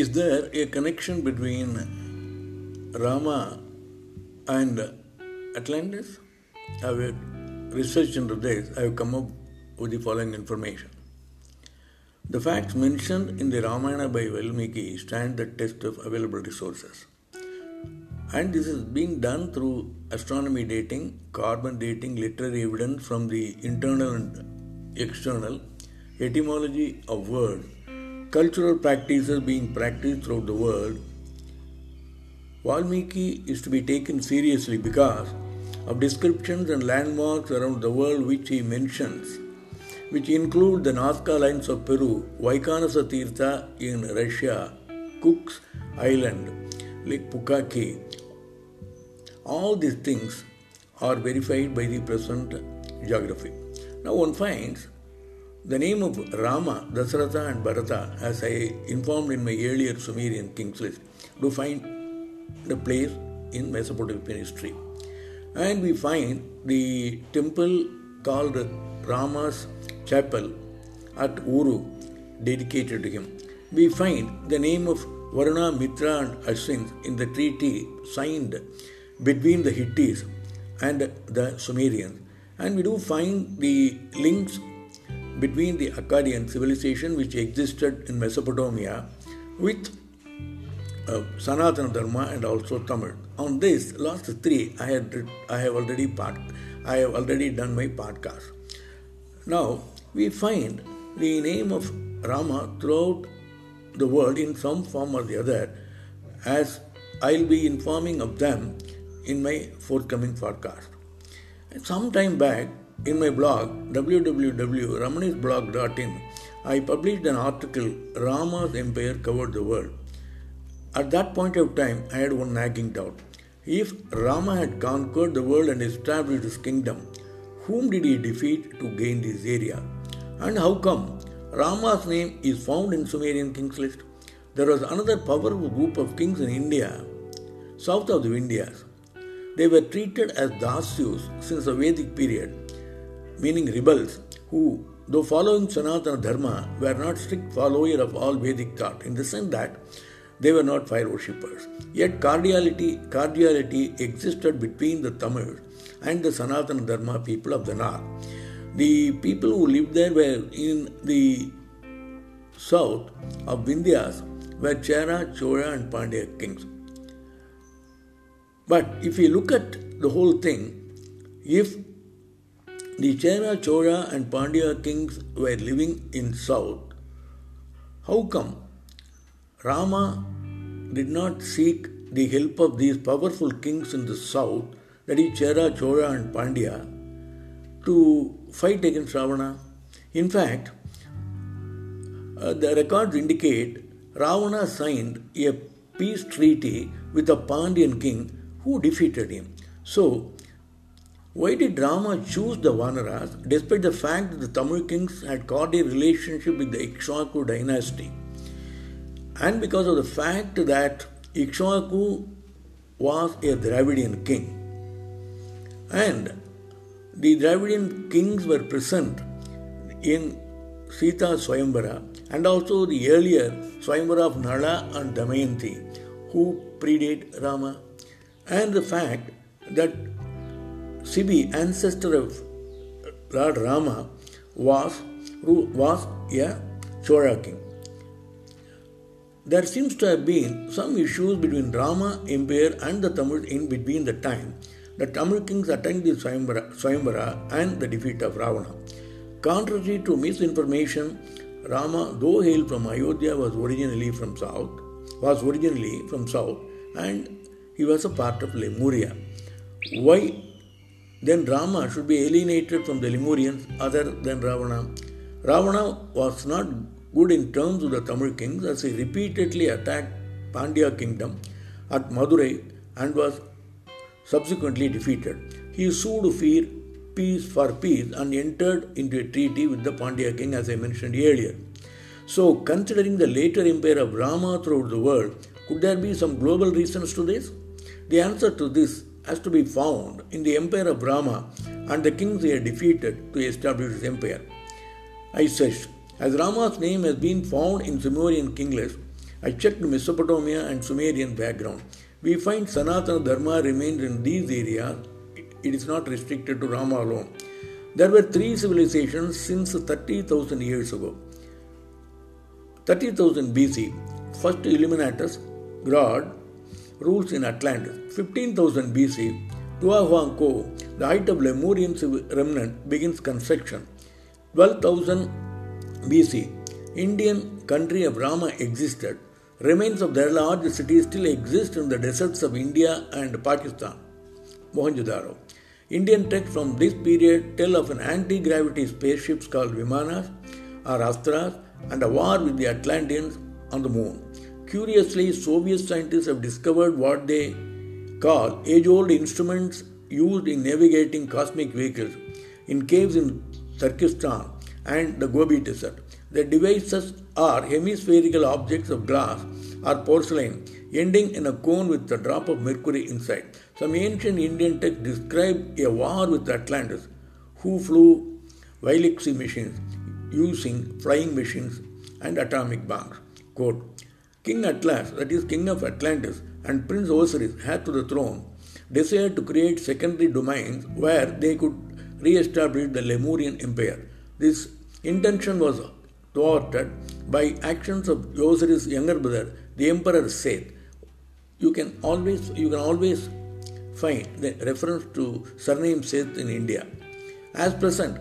is there a connection between Rama and Atlantis? I have researched into this. I have come up with the following information. The facts mentioned in the Ramayana by Valmiki stand the test of available resources. And this is being done through astronomy dating, carbon dating, literary evidence from the internal and external, etymology of word, cultural practices being practiced throughout the world. Valmiki is to be taken seriously because of descriptions and landmarks around the world which he mentions which include the Nazca lines of Peru, Vaikanasa Tirtha in Russia, Cook's Island, Lake Pukaki. All these things are verified by the present geography. Now one finds the name of Rama, Dasratha and Bharata, as I informed in my earlier Sumerian kings list, do find the place in Mesopotamian history. And we find the temple called Rama's chapel at Uru dedicated to him. We find the name of Varuna, Mitra, and Ashwin in the treaty signed between the Hittites and the Sumerians. And we do find the links between the Akkadian civilization which existed in Mesopotamia with uh, Sanatana Dharma and also Tamil. On this last three, I had I have already part, I have already done my podcast. Now we find the name of Rama throughout the world in some form or the other, as I'll be informing of them in my forthcoming podcast. Some time back, in my blog, www.ramanisblog.in, I published an article, Rama's Empire Covered the World. At that point of time, I had one nagging doubt. If Rama had conquered the world and established his kingdom, whom did he defeat to gain this area? And how come Rama's name is found in Sumerian kings list? There was another powerful group of kings in India, south of the Vindhyas. They were treated as Dasyus since the Vedic period, meaning rebels who, though following Sanatana Dharma, were not strict followers of all Vedic thought in the sense that they were not fire worshippers. Yet cordiality, cordiality existed between the Tamils and the Sanatana Dharma people of the north. The people who lived there were in the south of Vindhyas were Chera, Chola, and Pandya kings. But if you look at the whole thing, if the Chera, Chola, and Pandya kings were living in south, how come Rama did not seek the help of these powerful kings in the south, that is Chera, Chola, and Pandya, to fight against Ravana. In fact, uh, the records indicate Ravana signed a peace treaty with the Pandyan king who defeated him. So, why did Rama choose the Vanaras despite the fact that the Tamil kings had got a relationship with the Ikshvaku dynasty? And because of the fact that Ikshvaku was a Dravidian king. And the Dravidian kings were present in Sita Swayambara and also the earlier Swayambara of Nala and Damayanti who predate Rama and the fact that Sibi, ancestor of Lord Rama, was, was a Chola king. There seems to have been some issues between Rama Empire and the Tamil in between the time the Tamil kings attacked the Swayambara and the defeat of Ravana. Contrary to misinformation, Rama, though hailed from Ayodhya, was originally from south, was originally from south, and he was a part of Lemuria. Why then Rama should be alienated from the Lemurians other than Ravana? Ravana was not good in terms with the Tamil kings as he repeatedly attacked Pandya kingdom at Madurai and was subsequently defeated. He sued for peace for peace and entered into a treaty with the Pandya king as I mentioned earlier. So, considering the later empire of Rama throughout the world, could there be some global reasons to this? The answer to this has to be found in the empire of Rama and the kings he had defeated to establish his empire. I said, as Rama's name has been found in Sumerian king I checked Mesopotamia and Sumerian background. We find Sanatana Dharma remains in these areas. It is not restricted to Rama alone. There were three civilizations since 30,000 years ago. 30,000 BC, first Illuminatus, God, rules in Atlantis. 15,000 BC, Tiahuanaco, the height of Lemurian remnant, begins construction. 12,000 BC, Indian country of Rama existed. Remains of their large cities still exist in the deserts of India and Pakistan. Mohenjo-daro. Indian texts from this period tell of an anti-gravity spaceships called Vimanas or Astras and a war with the Atlanteans on the moon. Curiously, Soviet scientists have discovered what they call age old instruments used in navigating cosmic vehicles in caves in Turkestan and the Gobi Desert. The devices are hemispherical objects of glass or porcelain ending in a cone with a drop of mercury inside. Some ancient Indian texts describe a war with Atlantis who flew Vailixi machines using flying machines and atomic bombs. Quote, King Atlas, that is King of Atlantis, and Prince Osiris, heir to the throne, desired to create secondary domains where they could re-establish the Lemurian Empire. This intention was thwarted by actions of Osiris' younger brother, the Emperor Seth. You can always you can always find the reference to surname Seth in India. As present,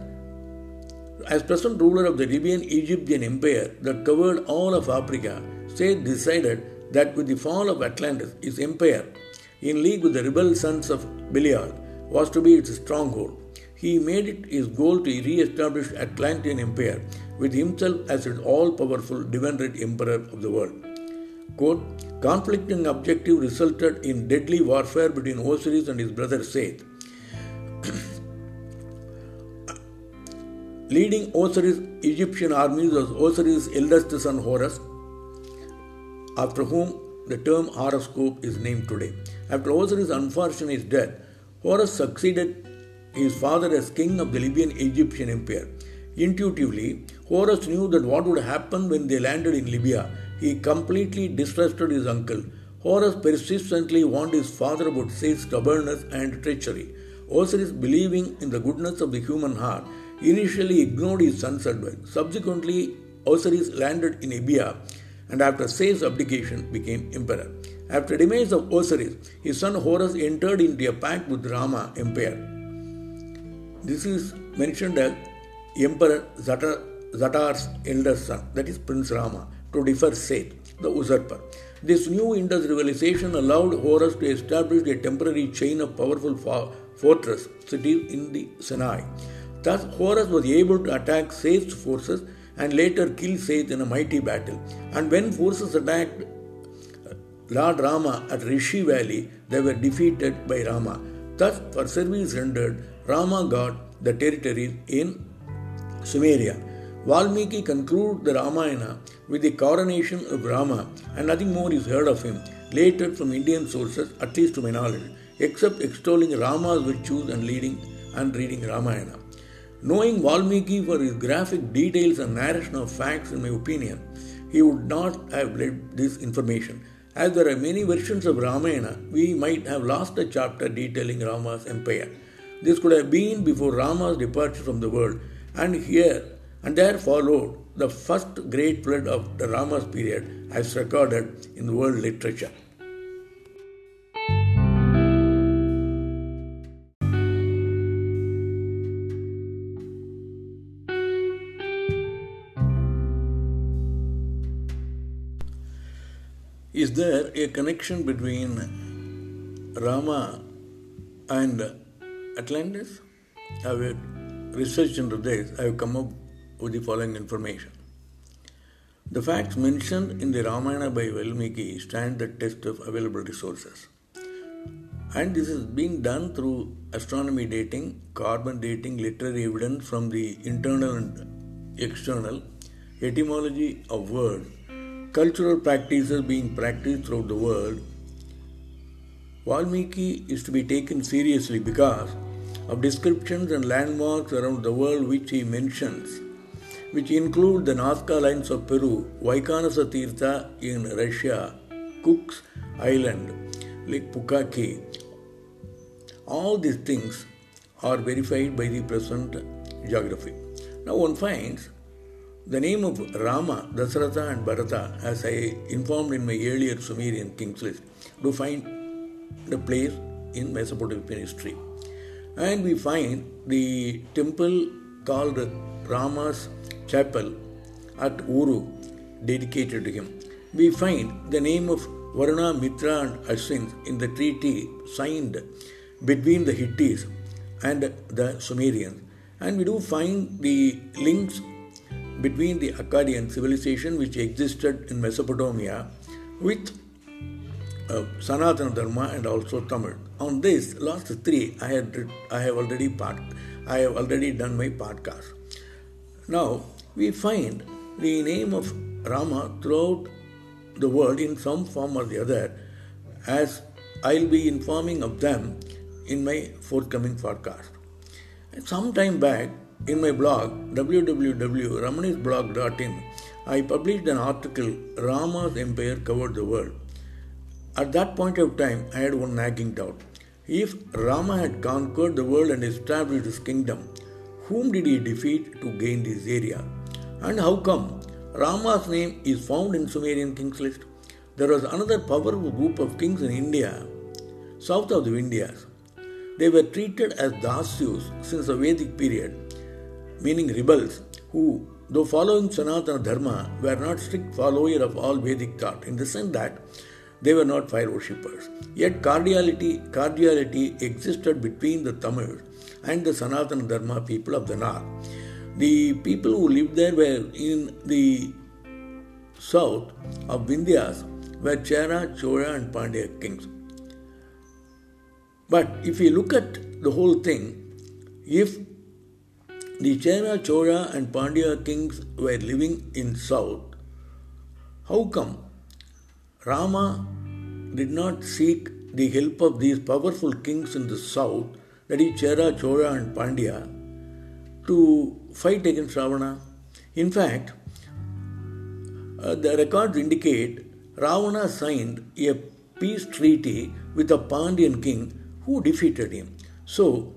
as present ruler of the Libyan Egyptian Empire that covered all of Africa, Seth decided that with the fall of Atlantis, his empire, in league with the rebel sons of Belial, was to be its stronghold. He made it his goal to re establish Atlantean Empire with himself as its all powerful divine emperor of the world. Quote, conflicting objective resulted in deadly warfare between Osiris and his brother Seth. Leading Osiris' Egyptian armies was Osiris' eldest son Horus, after whom the term horoscope is named today. After Osiris' unfortunate death, Horus succeeded his father as king of the Libyan Egyptian Empire. Intuitively, Horus knew that what would happen when they landed in Libya. He completely distrusted his uncle. Horus persistently warned his father about Seth's stubbornness and treachery. Osiris, believing in the goodness of the human heart, initially ignored his son's advice. Subsequently, Osiris landed in Libya and after Seth's abdication became emperor. After the demise of Osiris, his son Horus entered into a pact with Rama Empire. This is mentioned as Emperor Zatar, Zatar's eldest son, that is Prince Rama, to defer Seth, the usurper. This new Indus civilization allowed Horus to establish a temporary chain of powerful fortress cities in the Sinai. Thus, Horus was able to attack Seth's forces and later kill Seth in a mighty battle. And when forces attacked Lord Rama at Rishi Valley, they were defeated by Rama. Thus, for service rendered, Rama got the territories in Sumeria. Valmiki concludes the Ramayana with the coronation of Rama, and nothing more is heard of him later from Indian sources, at least to my knowledge, except extolling Rama's virtues and leading and reading Ramayana. Knowing Valmiki for his graphic details and narration of facts, in my opinion, he would not have read this information. As there are many versions of Ramayana, we might have lost a chapter detailing Rama's empire. This could have been before Rama's departure from the world, and here and there followed the first great flood of the Rama's period as recorded in world literature. Is there a connection between Rama and Atlantis? I have researched into this. I have come up with the following information. The facts mentioned in the Ramayana by Valmiki stand the test of available resources. And this is being done through astronomy dating, carbon dating, literary evidence from the internal and external, etymology of words, cultural practices being practiced throughout the world, Valmiki is to be taken seriously because of descriptions and landmarks around the world which he mentions, which include the Nazca Lines of Peru, Vaikanasa Tirtha in Russia, Cook's Island, Lake Pukaki. All these things are verified by the present geography. Now one finds the name of Rama, Dasaratha and Bharata, as I informed in my earlier Sumerian kings list, do find the place in Mesopotamian history. And we find the temple called Rama's Chapel at Uru, dedicated to him. We find the name of Varuna, Mitra, and Ashwin in the treaty signed between the Hittites and the Sumerians. And we do find the links between the Akkadian civilization which existed in Mesopotamia with uh, Sanatana Dharma and also Tamil. On this last three, I had I have already part, I have already done my podcast. Now we find the name of Rama throughout the world in some form or the other, as I'll be informing of them in my forthcoming podcast. Some time back, in my blog, www.ramanisblog.in, I published an article, Rama's Empire Covered the World. At that point of time, I had one nagging doubt. If Rama had conquered the world and established his kingdom, whom did he defeat to gain this area? And how come Rama's name is found in Sumerian kings list? There was another powerful group of kings in India, south of the Vindhyas. They were treated as Dasyus since the Vedic period meaning rebels, who, though following Sanatana Dharma, were not strict followers of all Vedic thought, in the sense that they were not fire worshippers. Yet cordiality, cordiality existed between the Tamils and the Sanatana Dharma people of the north. The people who lived there were in the south of Vindhyas were Chera, Chola, and Pandya kings. But if you look at the whole thing, if the Chera, Chola, and Pandya kings were living in south. How come Rama did not seek the help of these powerful kings in the south, that is Chera, Chola, and Pandya, to fight against Ravana? In fact, uh, the records indicate Ravana signed a peace treaty with a Pandyan king who defeated him. So,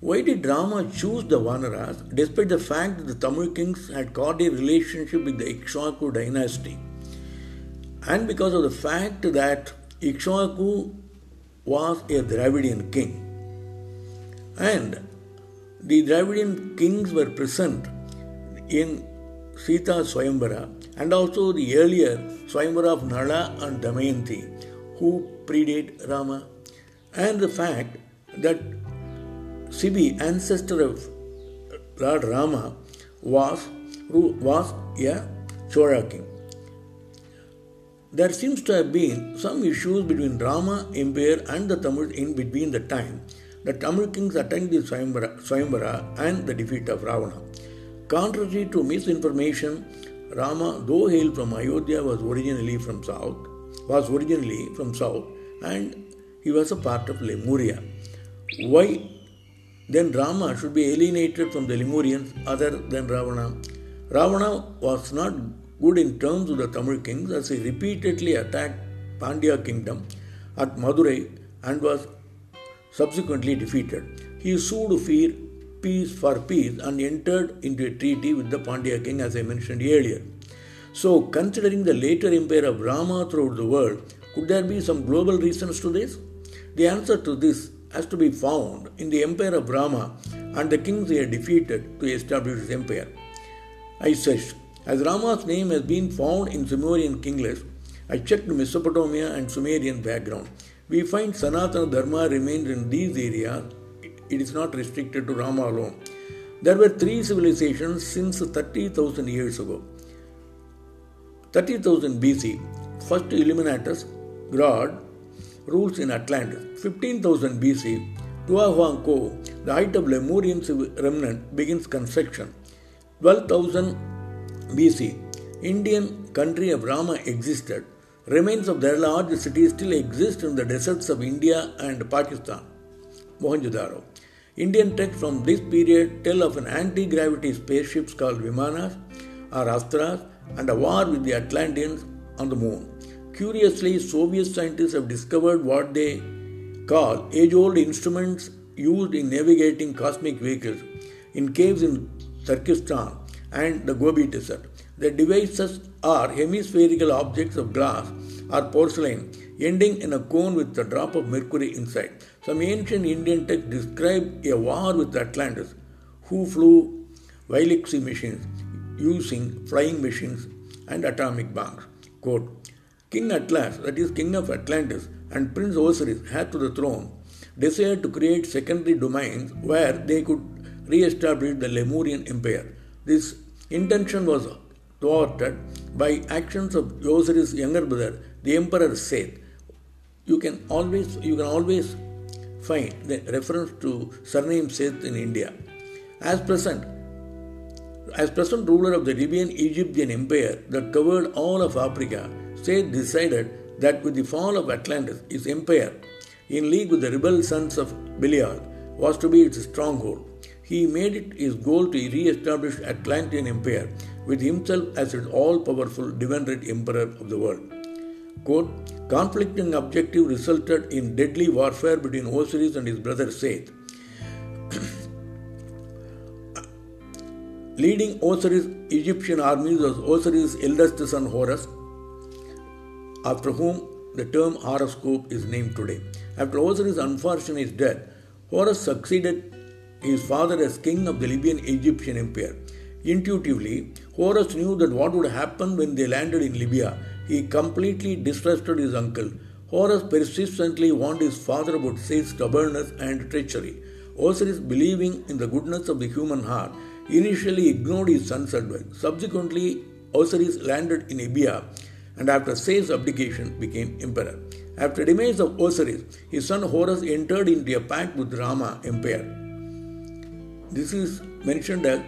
why did Rama choose the Vanaras despite the fact that the Tamil kings had got a relationship with the Ikshvaku dynasty? And because of the fact that Ikshvaku was a Dravidian king. And the Dravidian kings were present in Sita Swayambara and also the earlier Swayambara of Nala and Damayanti who predate Rama. And the fact that Sibi, ancestor of Lord Rama, was, was a Chola king. There seems to have been some issues between Rama Empire and the Tamil in between the time the Tamil kings attacked the Swayambara and the defeat of Ravana. Contrary to misinformation, Rama, though hailed from Ayodhya, was originally from south, was originally from south, and he was a part of Lemuria. Why then Rama should be alienated from the Lemurians other than Ravana. Ravana was not good in terms with the Tamil kings as he repeatedly attacked Pandya kingdom at Madurai and was subsequently defeated. He sued for peace for peace and entered into a treaty with the Pandya king as I mentioned earlier. So, considering the later empire of Rama throughout the world, could there be some global reasons to this? The answer to this has to be found in the empire of Rama and the kings he had defeated to establish his empire. I said, as Rama's name has been found in Sumerian king I checked Mesopotamia and Sumerian background. We find Sanatana Dharma remains in these areas. It is not restricted to Rama alone. There were three civilizations since 30,000 years ago. 30,000 BC, first Illuminatus, God, rules in Atlantis. 15,000 BC, Tiahuanaco, the height of Lemurian remnant, begins construction. 12,000 BC, Indian country of Rama existed. Remains of their large cities still exist in the deserts of India and Pakistan. Mohenjo-daro. Indian texts from this period tell of an anti gravity spaceships called Vimanas or Astras and a war with the Atlanteans on the moon. Curiously, Soviet scientists have discovered what they call age old instruments used in navigating cosmic vehicles in caves in Turkestan and the Gobi Desert. The devices are hemispherical objects of glass or porcelain ending in a cone with a drop of mercury inside. Some ancient Indian texts describe a war with Atlantis, who flew Vailixi machines using flying machines and atomic bombs. Quote, King Atlas, that is King of Atlantis, and Prince Osiris, heir to the throne, desired to create secondary domains where they could re-establish the Lemurian Empire. This intention was thwarted by actions of Osiris' younger brother, the Emperor Seth. You can always you can always find the reference to surname Seth in India. As present, as present ruler of the Libyan Egyptian Empire that covered all of Africa, Seth decided that with the fall of Atlantis, his empire, in league with the rebel sons of Belial, was to be its stronghold. He made it his goal to re-establish Atlantean Empire with himself as its all-powerful divine emperor of the world. Quote, conflicting objective resulted in deadly warfare between Osiris and his brother Seth. Leading Osiris Egyptian armies was Osiris' eldest son Horus, after whom the term horoscope is named today. After Osiris' unfortunate death, Horus succeeded his father as king of the Libyan Egyptian Empire. Intuitively, Horus knew that what would happen when they landed in Libya he completely distrusted his uncle. Horus persistently warned his father about Seth's stubbornness and treachery. Osiris, believing in the goodness of the human heart, initially ignored his son's advice. Subsequently, Osiris landed in Libya and after Seth's abdication became emperor. After the demise of Osiris, his son Horus entered into a pact with Rama Empire. This is mentioned as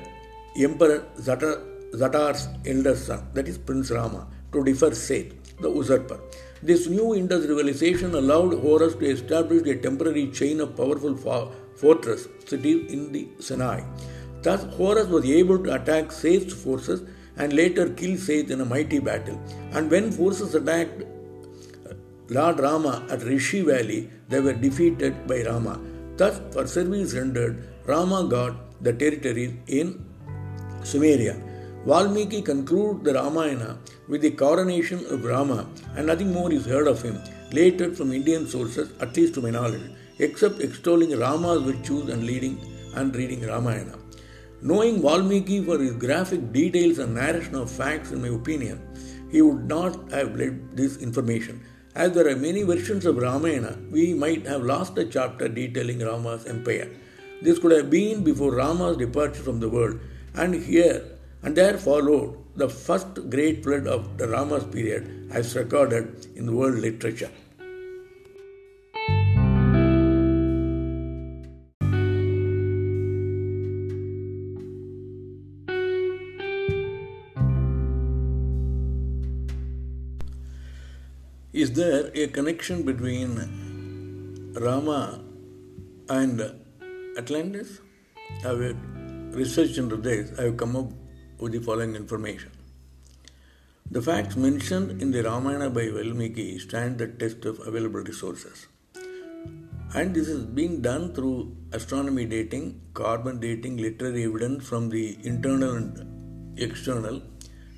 Emperor Zatar, Zatar's eldest son, that is Prince Rama to defer Seth, the usurper. This new Indus civilization allowed Horus to establish a temporary chain of powerful fortress cities in the Sinai. Thus, Horus was able to attack Seth's forces and later kill Seth in a mighty battle. And when forces attacked Lord Rama at Rishi Valley, they were defeated by Rama. Thus, for service rendered, Rama got the territories in Sumeria. Valmiki concludes the Ramayana with the coronation of Rama, and nothing more is heard of him later from Indian sources, at least to my knowledge, except extolling Rama's virtues and leading and reading Ramayana. Knowing Valmiki for his graphic details and narration of facts, in my opinion, he would not have led this information. As there are many versions of Ramayana, we might have lost a chapter detailing Rama's empire. This could have been before Rama's departure from the world, and here and there followed the first great flood of the Rama's period as recorded in world literature. Is there a connection between Rama and Atlantis? I have researched into this. I have come up with the following information. The facts mentioned in the Ramayana by Valmiki stand the test of available resources. And this is being done through astronomy dating, carbon dating, literary evidence from the internal and external,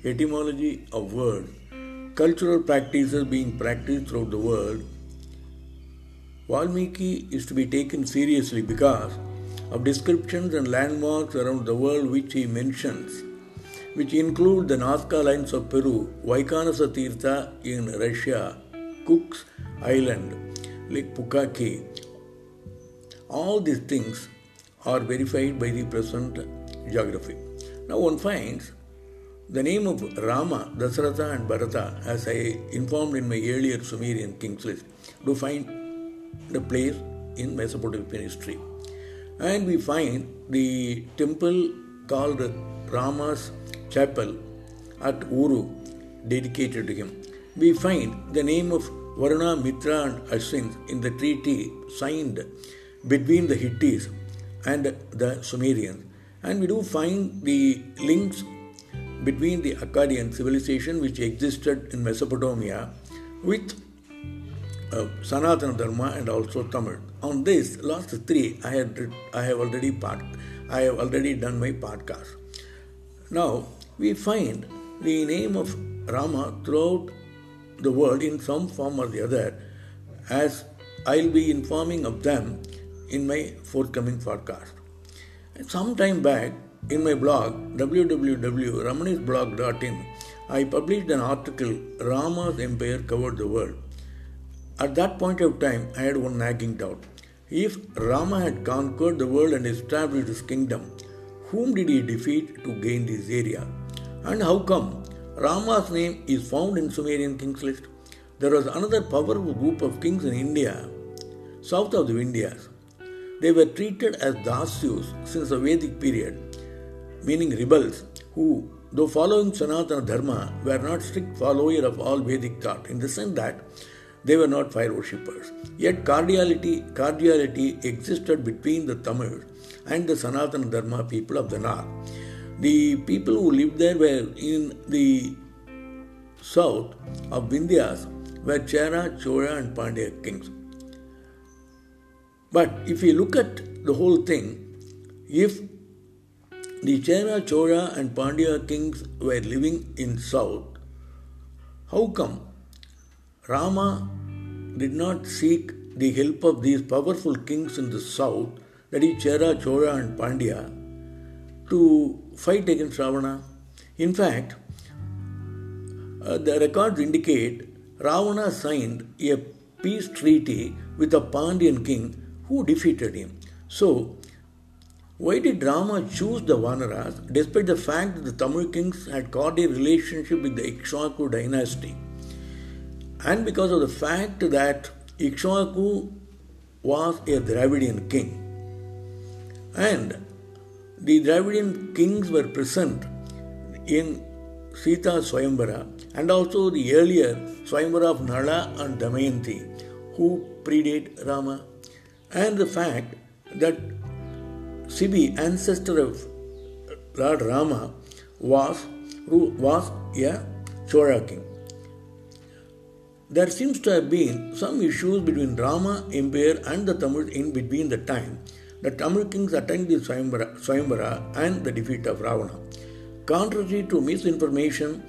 etymology of words, cultural practices being practiced throughout the world. Valmiki is to be taken seriously because of descriptions and landmarks around the world which he mentions which include the Nazca lines of Peru, Vaikanasa Tirtha in Russia, Cook's Island, Lake Pukaki. All these things are verified by the present geography. Now one finds the name of Rama, Dasratha and Bharata, as I informed in my earlier Sumerian kings list, do find the place in Mesopotamian history. And we find the temple called Rama's chapel at Uru dedicated to him. We find the name of Varuna, Mitra, and Ashwin in the treaty signed between the Hittites and the Sumerians. And we do find the links between the Akkadian civilization which existed in Mesopotamia with uh, Sanatana Dharma and also Tamil. On this last three, I had I have already part, I have already done my podcast. Now we find the name of Rama throughout the world in some form or the other, as I'll be informing of them in my forthcoming podcast. Some time back, in my blog www.ramanisblog.in, I published an article Rama's Empire Covered the World. At that point of time, I had one nagging doubt. If Rama had conquered the world and established his kingdom, whom did he defeat to gain this area? And how come Rama's name is found in Sumerian kings list? There was another powerful group of kings in India, south of the Vindhyas. They were treated as Dasyus since the Vedic period, meaning rebels, who, though following Sanatana Dharma, were not strict followers of all Vedic thought, in the sense that they were not fire worshippers. Yet cordiality, cordiality existed between the Tamils and the Sanatana Dharma people of the north. The people who lived there were in the south of Vindhyas were Chera, Chola, and Pandya kings. But if you look at the whole thing, if the Chera, Chola, and Pandya kings were living in south, how come Rama did not seek the help of these powerful kings in the south, that is Chera, Chola, and Pandya, to fight against Ravana. In fact, uh, the records indicate Ravana signed a peace treaty with a Pandyan king who defeated him. So, why did Rama choose the Vanaras despite the fact that the Tamil kings had cordial relationship with the Ikshvaku dynasty? And because of the fact that Ikshvaku was a Dravidian king. And the Dravidian kings were present in Sita Swayambara and also the earlier Swayambara of Nala and Damayanti who predate Rama and the fact that Sibi, ancestor of Lord Rama, was, was a Chola king. There seems to have been some issues between Rama Empire and the Tamils in between the time the Tamil kings attained the Swayambara and the defeat of Ravana. Contrary to misinformation,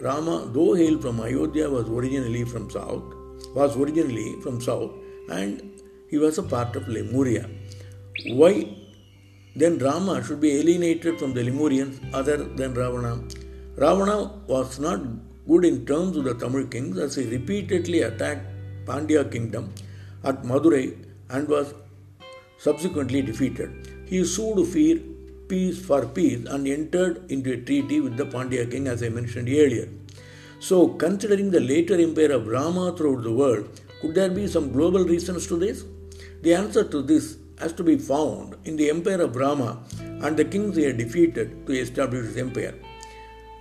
Rama, though hailed from Ayodhya, was originally from south, was originally from south, and he was a part of Lemuria. Why then Rama should be alienated from the Lemurians other than Ravana? Ravana was not good in terms with the Tamil kings as he repeatedly attacked Pandya kingdom at Madurai and was subsequently defeated. He sued for peace for peace and entered into a treaty with the Pandya king as I mentioned earlier. So, considering the later empire of Rama throughout the world, could there be some global reasons to this? The answer to this has to be found in the empire of Rama and the kings he had defeated to establish his empire.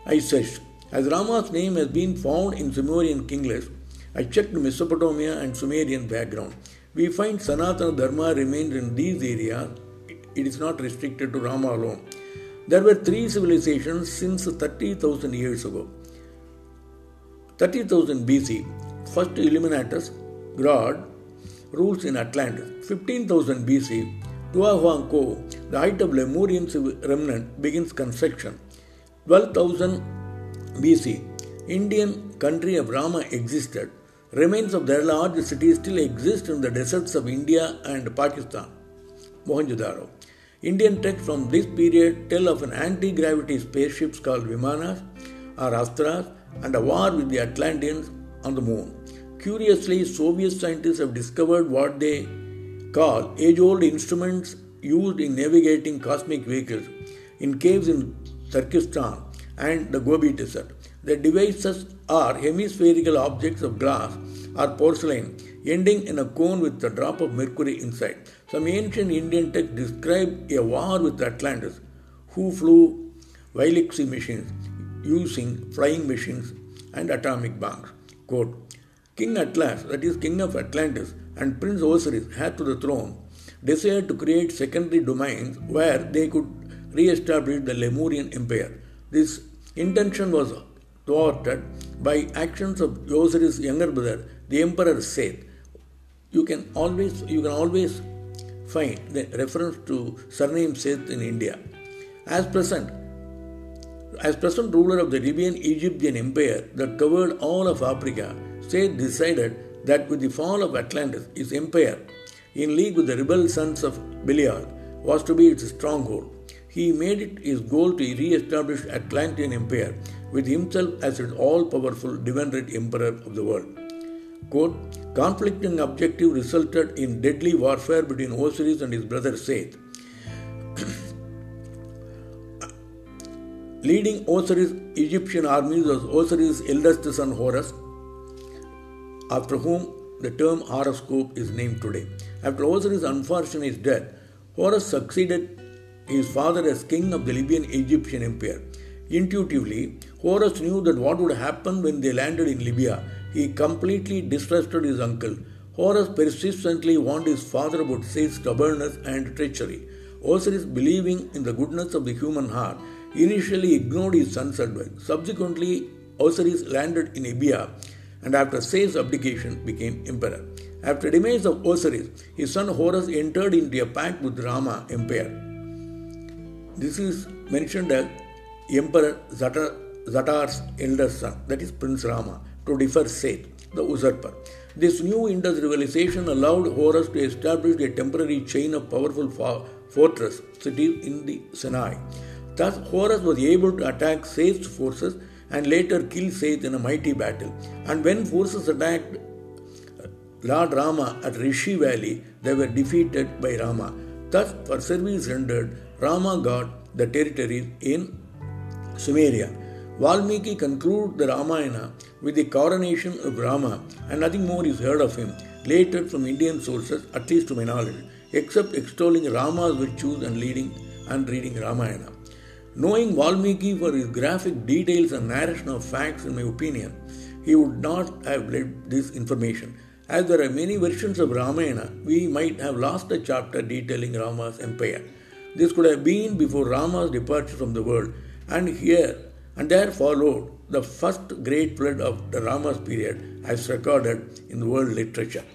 I searched. As Rama's name has been found in Sumerian king list, I checked Mesopotamia and Sumerian background. We find Sanatana Dharma remained in these areas. It is not restricted to Rama alone. There were three civilizations since 30,000 years ago. 30,000 BC, first Illuminatus, God, rules in Atlantis. 15,000 BC, Tiahuanaco, the height of Lemurian remnant, begins construction. 12,000 BC, Indian country of Rama existed. Remains of their large cities still exist in the deserts of India and Pakistan. Mohenjo-daro. Indian texts from this period tell of an anti-gravity spaceships called Vimanas or Astras and a war with the Atlanteans on the moon. Curiously, Soviet scientists have discovered what they call age old instruments used in navigating cosmic vehicles in caves in Turkestan and the Gobi Desert. The devices are hemispherical objects of glass or porcelain ending in a cone with a drop of mercury inside. Some ancient Indian texts describe a war with Atlantis, who flew Vailixi machines using flying machines and atomic bombs. Quote, King Atlas, that is King of Atlantis, and Prince Osiris, heir to the throne, desired to create secondary domains where they could re-establish the Lemurian Empire. This intention was thwarted by actions of Osiris' younger brother, the Emperor Seth. You can always you can always find the reference to surname Seth in India. As present, as present ruler of the Libyan Egyptian Empire that covered all of Africa, Seth decided that with the fall of Atlantis, his empire, in league with the rebel sons of Belial, was to be its stronghold. He made it his goal to re-establish Atlantean Empire with himself as its all-powerful divine emperor of the world. Quote, conflicting objective resulted in deadly warfare between Osiris and his brother Seth. Leading Osiris Egyptian armies was Osiris' eldest son Horus, after whom the term horoscope is named today. After Osiris' unfortunate death, Horus succeeded his father as king of the Libyan Egyptian Empire. Intuitively, Horus knew that what would happen when they landed in Libya. He completely distrusted his uncle. Horus persistently warned his father about Seth's stubbornness and treachery. Osiris, believing in the goodness of the human heart, initially ignored his son's advice. Subsequently, Osiris landed in Libya and after Seth's abdication became emperor. After demise of Osiris, his son Horus entered into a pact with Rama Empire. This is mentioned as Emperor Zatar, Zatar's elder son, that is Prince Rama, to defer Seth, the usurper. This new Indus civilization allowed Horus to establish a temporary chain of powerful fortress cities in the Sinai. Thus, Horus was able to attack Seth's forces and later kill Seth in a mighty battle. And when forces attacked Lord Rama at Rishi Valley, they were defeated by Rama. Thus, for service rendered, Rama got the territories in Sumeria. Valmiki concludes the Ramayana with the coronation of Rama, and nothing more is heard of him later from Indian sources, at least to my knowledge, except extolling Rama's virtues and leading and reading Ramayana. Knowing Valmiki for his graphic details and narration of facts, in my opinion, he would not have led this information. As there are many versions of Ramayana, we might have lost a chapter detailing Rama's empire. This could have been before Rama's departure from the world, and here and there followed the first great flood of the Rama's period as recorded in world literature.